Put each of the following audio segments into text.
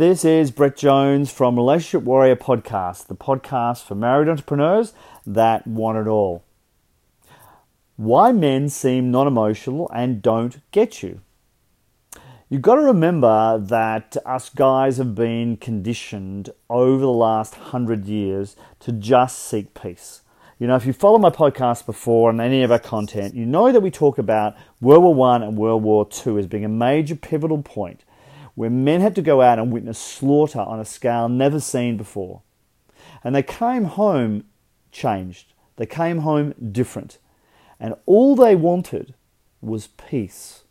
This is Brett Jones from Relationship Warrior Podcast, the podcast for married entrepreneurs that want it all. Why men seem non emotional and don't get you. You've got to remember that us guys have been conditioned over the last hundred years to just seek peace. You know, if you follow my podcast before and any of our content, you know that we talk about World War One and World War Two as being a major pivotal point where men had to go out and witness slaughter on a scale never seen before. And they came home changed. They came home different. And all they wanted was peace.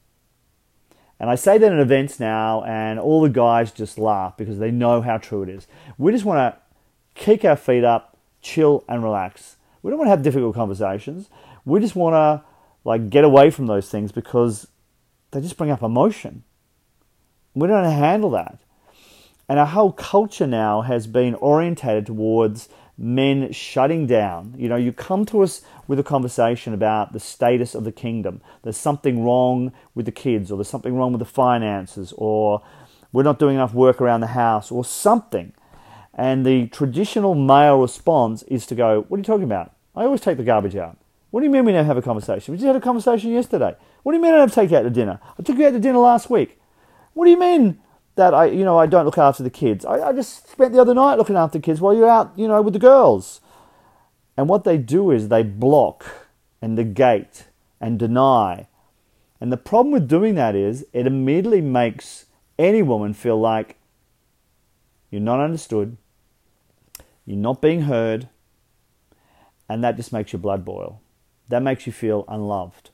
And I say that in events now, and all the guys just laugh because they know how true it is. We just want to kick our feet up, chill, and relax. We don't want to have difficult conversations. We just want to like get away from those things because they just bring up emotion. We don't to handle that. And our whole culture now has been orientated towards men shutting down. You know, you come to us with a conversation about the status of the kingdom. There's something wrong with the kids, or there's something wrong with the finances, or we're not doing enough work around the house, or something. And the traditional male response is to go, What are you talking about? I always take the garbage out. What do you mean we don't have a conversation? We just had a conversation yesterday. What do you mean I don't take you out to dinner? I took you out to dinner last week. What do you mean that I, you know, I don't look after the kids. I, I just spent the other night looking after the kids while you're out, you know, with the girls. And what they do is they block and negate and deny. And the problem with doing that is it immediately makes any woman feel like you're not understood, you're not being heard, and that just makes your blood boil. That makes you feel unloved.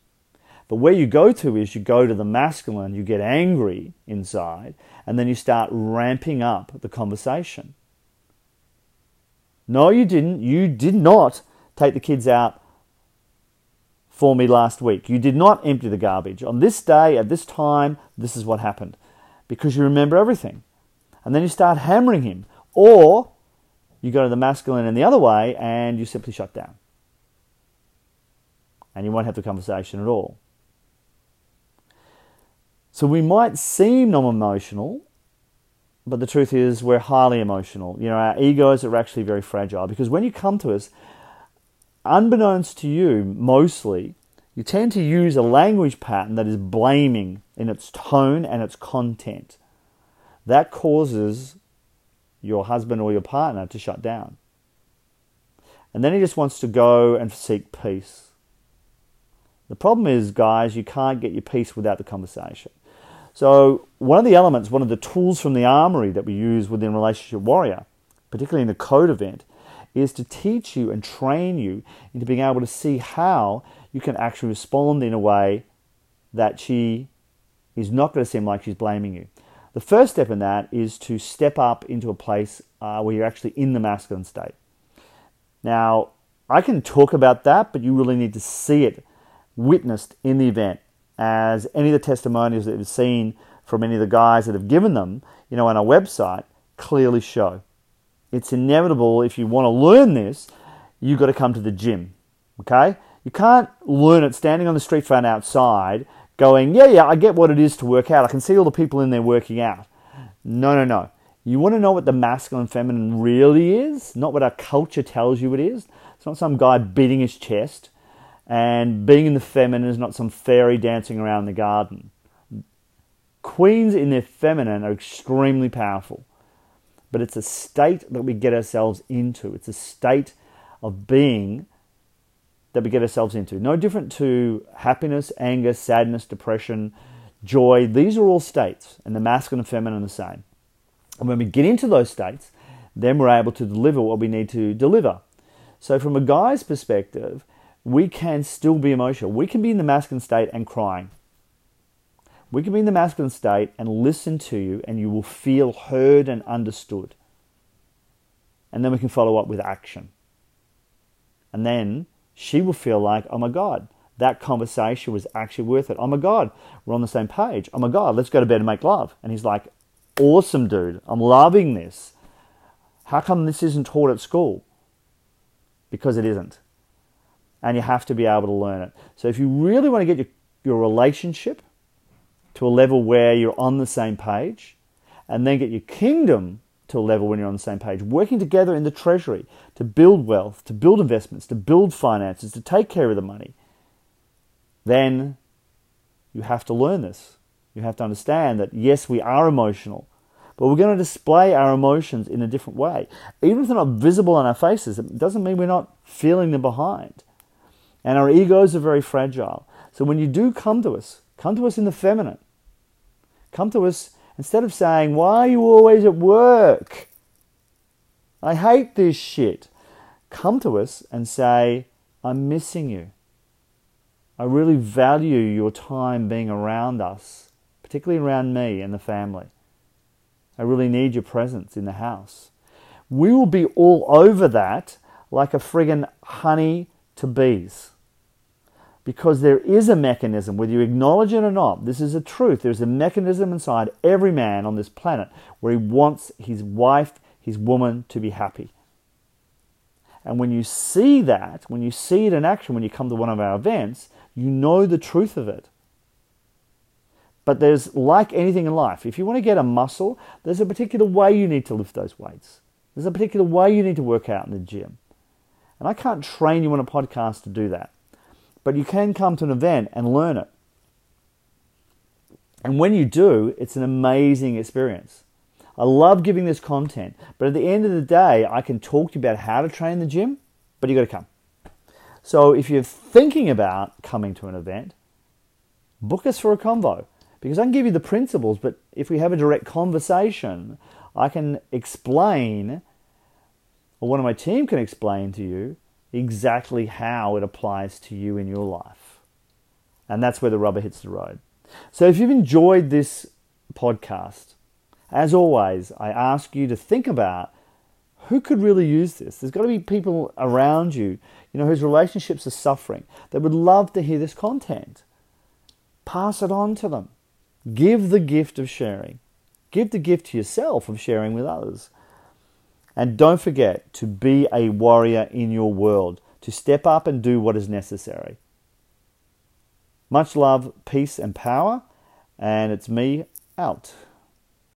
But where you go to is you go to the masculine, you get angry inside, and then you start ramping up the conversation. No, you didn't. You did not take the kids out for me last week. You did not empty the garbage. On this day, at this time, this is what happened. Because you remember everything. And then you start hammering him. Or you go to the masculine in the other way and you simply shut down. And you won't have the conversation at all. So we might seem non emotional, but the truth is we're highly emotional. You know, our egos are actually very fragile because when you come to us, unbeknownst to you, mostly, you tend to use a language pattern that is blaming in its tone and its content. That causes your husband or your partner to shut down. And then he just wants to go and seek peace. The problem is, guys, you can't get your peace without the conversation. So, one of the elements, one of the tools from the armory that we use within Relationship Warrior, particularly in the code event, is to teach you and train you into being able to see how you can actually respond in a way that she is not going to seem like she's blaming you. The first step in that is to step up into a place uh, where you're actually in the masculine state. Now, I can talk about that, but you really need to see it witnessed in the event as any of the testimonials that we've seen from any of the guys that have given them, you know, on our website clearly show. It's inevitable if you want to learn this, you've got to come to the gym. Okay? You can't learn it standing on the street front outside going, yeah, yeah, I get what it is to work out. I can see all the people in there working out. No, no, no. You want to know what the masculine feminine really is, not what our culture tells you it is. It's not some guy beating his chest. And being in the feminine is not some fairy dancing around the garden. Queens in their feminine are extremely powerful, but it's a state that we get ourselves into. It's a state of being that we get ourselves into. No different to happiness, anger, sadness, depression, joy. These are all states, and the masculine and feminine are the same. And when we get into those states, then we're able to deliver what we need to deliver. So, from a guy's perspective, we can still be emotional. We can be in the masculine state and crying. We can be in the masculine state and listen to you, and you will feel heard and understood. And then we can follow up with action. And then she will feel like, oh my God, that conversation was actually worth it. Oh my God, we're on the same page. Oh my God, let's go to bed and make love. And he's like, awesome, dude. I'm loving this. How come this isn't taught at school? Because it isn't and you have to be able to learn it. So if you really want to get your, your relationship to a level where you're on the same page and then get your kingdom to a level when you're on the same page, working together in the treasury to build wealth, to build investments, to build finances, to take care of the money, then you have to learn this. You have to understand that yes, we are emotional, but we're going to display our emotions in a different way. Even if they're not visible on our faces, it doesn't mean we're not feeling them behind. And our egos are very fragile. So when you do come to us, come to us in the feminine. Come to us instead of saying, Why are you always at work? I hate this shit. Come to us and say, I'm missing you. I really value your time being around us, particularly around me and the family. I really need your presence in the house. We will be all over that like a friggin' honey to bees. Because there is a mechanism, whether you acknowledge it or not, this is a truth. There's a mechanism inside every man on this planet where he wants his wife, his woman to be happy. And when you see that, when you see it in action, when you come to one of our events, you know the truth of it. But there's like anything in life, if you want to get a muscle, there's a particular way you need to lift those weights. There's a particular way you need to work out in the gym. And I can't train you on a podcast to do that. But you can come to an event and learn it. And when you do, it's an amazing experience. I love giving this content, but at the end of the day, I can talk to you about how to train the gym, but you got to come. So if you're thinking about coming to an event, book us for a convo because I can give you the principles, but if we have a direct conversation, I can explain, or one of my team can explain to you exactly how it applies to you in your life. And that's where the rubber hits the road. So if you've enjoyed this podcast, as always, I ask you to think about who could really use this. There's got to be people around you, you know, whose relationships are suffering that would love to hear this content. Pass it on to them. Give the gift of sharing. Give the gift to yourself of sharing with others. And don't forget to be a warrior in your world, to step up and do what is necessary. Much love, peace, and power. And it's me out.